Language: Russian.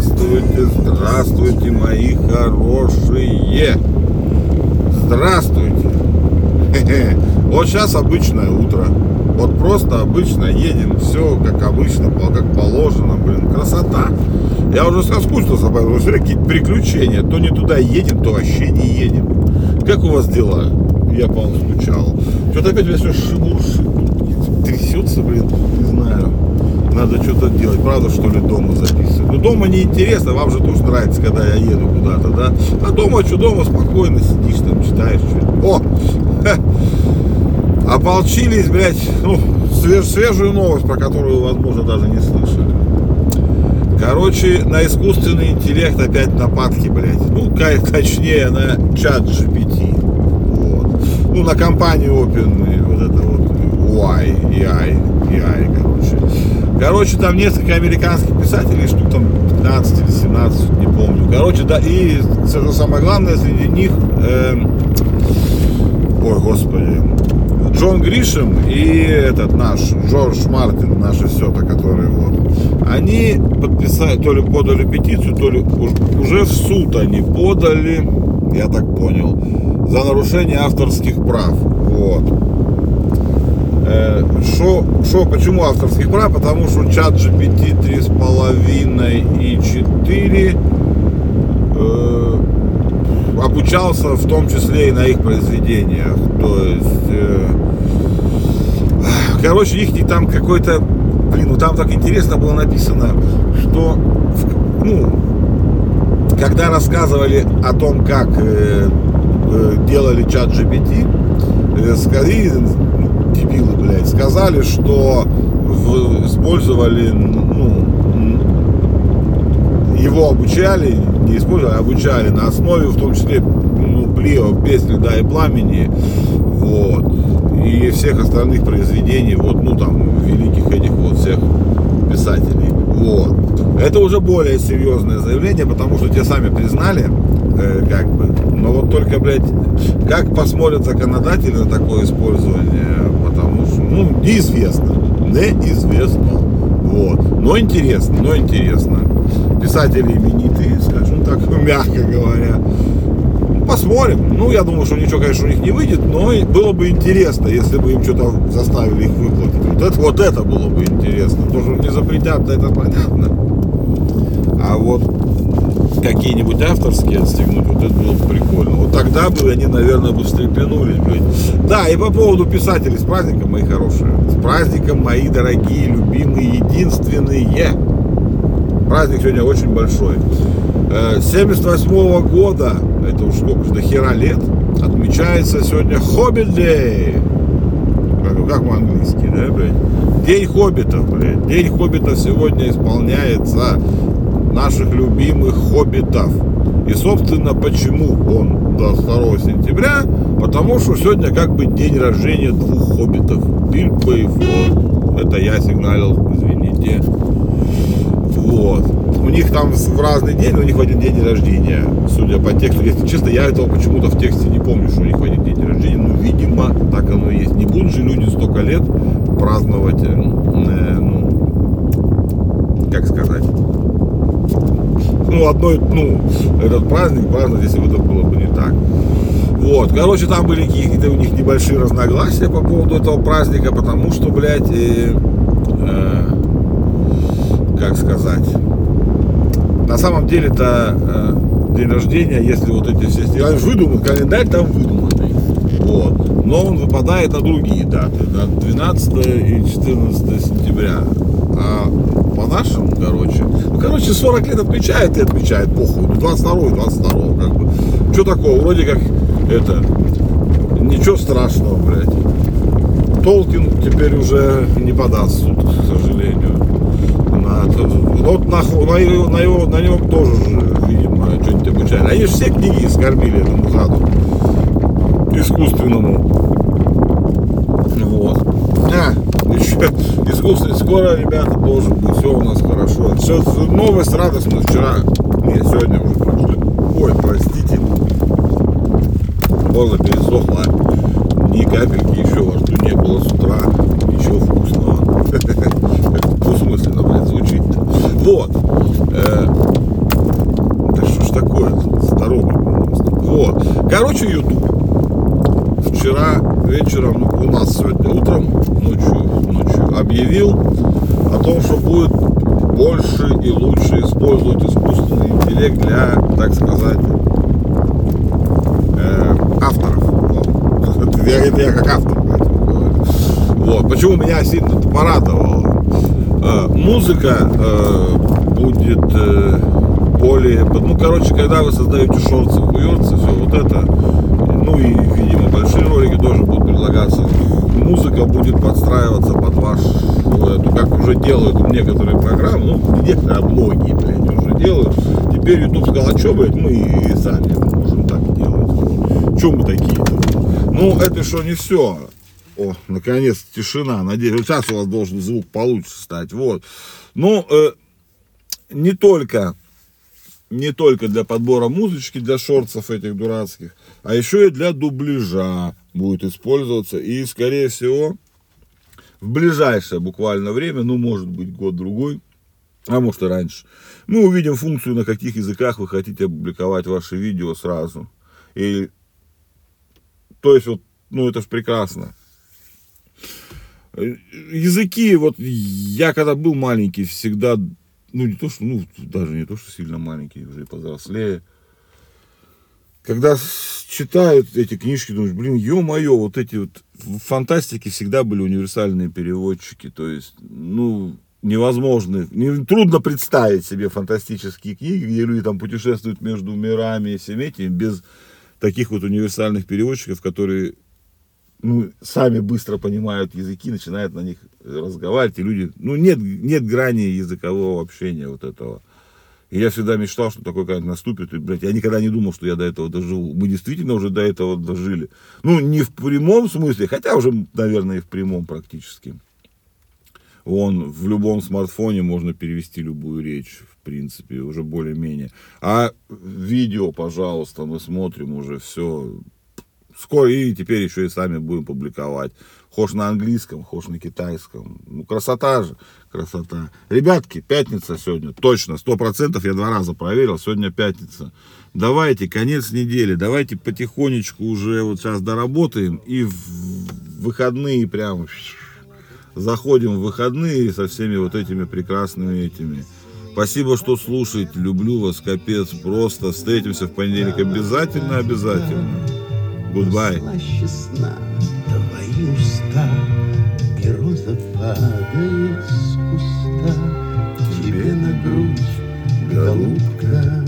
Здравствуйте, здравствуйте, мои хорошие. Здравствуйте. Вот сейчас обычное утро. Вот просто обычно едем, все как обычно, как положено, блин, красота. Я уже соскучился, потому что какие-то приключения. То не туда едем, то вообще не едем. Как у вас дела? Я, по-моему, скучал. Что-то опять меня все шебуршит. Трясется, блин. Надо что-то делать. Правда, что ли, дома записывать? Ну, дома неинтересно, вам же тоже нравится, когда я еду куда-то, да? А дома что, дома спокойно сидишь, там, читаешь что-то. О! Ополчились, блядь, ну, свеж, свежую новость, про которую, возможно, даже не слышали. Короче, на искусственный интеллект опять нападки, блядь. Ну, точнее, на чат GPT. Вот. Ну, на компанию Open, вот это вот, Y, EI, EI, короче. Короче, там несколько американских писателей, штук там 15 или 17, не помню. Короче, да, и что самое главное, среди них, э, ой, господи, Джон Гришем и этот наш Джордж Мартин, наше все-то, который вот, они подписали, то ли подали петицию, то ли уже в суд они подали, я так понял, за нарушение авторских прав. Вот. Что, э, что, почему авторских прав? Потому что чат GPT 3,5 и 4 э, обучался в том числе и на их произведениях. То есть э, Короче, их там какой-то, блин, ну там так интересно было написано, что, ну, когда рассказывали о том, как делали чат GPT, ну, дебилы, блядь, сказали, что использовали, ну, его обучали, не использовали, а обучали на основе, в том числе, ну, Плио, песни «Да и пламени», вот, и всех остальных произведений, вот, ну, там, великих этих вот всех писателей. Вот. Это уже более серьезное заявление, потому что те сами признали, э, как бы, но вот только, блядь, как посмотрят законодатели на такое использование, потому что, ну, неизвестно, неизвестно, вот, но интересно, но интересно. Писатели именитые, скажем так, мягко говоря, посмотрим. Ну, я думаю, что ничего, конечно, у них не выйдет, но было бы интересно, если бы им что-то заставили их выплатить. Вот это, вот это было бы интересно. То, что не запретят, это понятно. А вот какие-нибудь авторские отстегнуть, вот это было бы прикольно. Вот тогда бы они, наверное, бы встрепенулись, блядь. Да, и по поводу писателей, с праздником, мои хорошие. С праздником, мои дорогие, любимые, единственные. Праздник сегодня очень большой. 78 э, -го года это уж сколько же, до хера лет, отмечается сегодня Хоббит Дэй. Как, как по-английски, да, блядь? День хоббитов, блядь. День хоббитов сегодня исполняется наших любимых хоббитов. И, собственно, почему он до 2 сентября? Потому что сегодня как бы день рождения двух хоббитов. Бильбо и Фрод. Это я сигналил, извините. Вот. У них там в разный день, у них в один день рождения, судя по тексту. Если честно, я этого почему-то в тексте не помню, что у них в один день рождения. Ну, видимо, так оно и есть. Не будут же люди столько лет праздновать, э, ну, как сказать, ну, одной, ну, этот праздник праздновать, если бы это было бы не так. Вот, короче, там были какие-то у них небольшие разногласия по поводу этого праздника, потому что, блядь, э, э, как сказать, на самом деле это э, день рождения, если вот эти все стихи, выдуман, календарь там выдуманный, вот, но он выпадает на другие даты, на 12 и 14 сентября, а по нашему, короче, ну, короче, 40 лет отмечает и отмечает, похуй, 22 и 22 как бы, что такого, вроде как, это, ничего страшного, блядь. Толкин теперь уже не подаст суд, к сожалению. А, вот на, на, его, на, его, на него тоже, видимо, что-нибудь обучали. Они же все книги скормили этому заду искусственному. Вот. А, еще искусственный. Скоро, ребята, тоже будет все у нас хорошо. Все, новость радостная вчера. Нет, сегодня уже прошли. Ой, простите. Горло пересохло. Ни капельки еще во рту не было с утра. Ничего вкусного. Вот. Э, да что ж такое? Здоровый. Вот. Короче, YouTube. Вчера вечером, у нас сегодня утром, ночью объявил о том, что будет больше и лучше использовать искусственный интеллект для, так сказать, э, авторов. Это, я, я как автор. Вот. Почему меня сильно порадовало? Э, музыка э, будет э, более... Ну, короче, когда вы создаете шорцы, хуерцы, все вот это, ну и, видимо, большие ролики тоже будут предлагаться, музыка будет подстраиваться под ваш, эту, как уже делают некоторые программы, ну, а многие, блядь, уже делают. Теперь YouTube сказал, а что, блядь, мы и сами можем так делать. Чем мы такие-то? Ну, это что не все. О, наконец тишина. Надеюсь, сейчас у вас должен звук получше стать. Вот. Ну, э, не только не только для подбора музычки, для шорцев этих дурацких, а еще и для дубляжа будет использоваться. И, скорее всего, в ближайшее буквально время, ну, может быть, год-другой, а может и раньше, мы увидим функцию, на каких языках вы хотите опубликовать ваши видео сразу. И, то есть, вот, ну, это же прекрасно. Языки, вот, я когда был маленький, всегда ну не то, что, ну даже не то, что сильно маленький, уже повзрослее. Когда читают эти книжки, думаешь, блин, ё-моё, вот эти вот фантастики всегда были универсальные переводчики, то есть, ну, невозможно, не, трудно представить себе фантастические книги, где люди там путешествуют между мирами и всеми этими, без таких вот универсальных переводчиков, которые ну, сами быстро понимают языки, начинают на них разговаривать, и люди, ну, нет, нет грани языкового общения вот этого. И я всегда мечтал, что такое когда наступит, и, блядь, я никогда не думал, что я до этого доживу. Мы действительно уже до этого дожили. Ну, не в прямом смысле, хотя уже, наверное, и в прямом практически. Вон, в любом смартфоне можно перевести любую речь, в принципе, уже более-менее. А видео, пожалуйста, мы смотрим уже все скоро и теперь еще и сами будем публиковать. Хошь на английском, хошь на китайском. Ну, красота же, красота. Ребятки, пятница сегодня, точно, сто процентов, я два раза проверил, сегодня пятница. Давайте, конец недели, давайте потихонечку уже вот сейчас доработаем и в выходные прям заходим в выходные со всеми вот этими прекрасными этими. Спасибо, что слушаете. Люблю вас, капец, просто. Встретимся в понедельник обязательно, обязательно. Слаще сна твои уста, И роза падает с куста Тебе на грудь, голубка.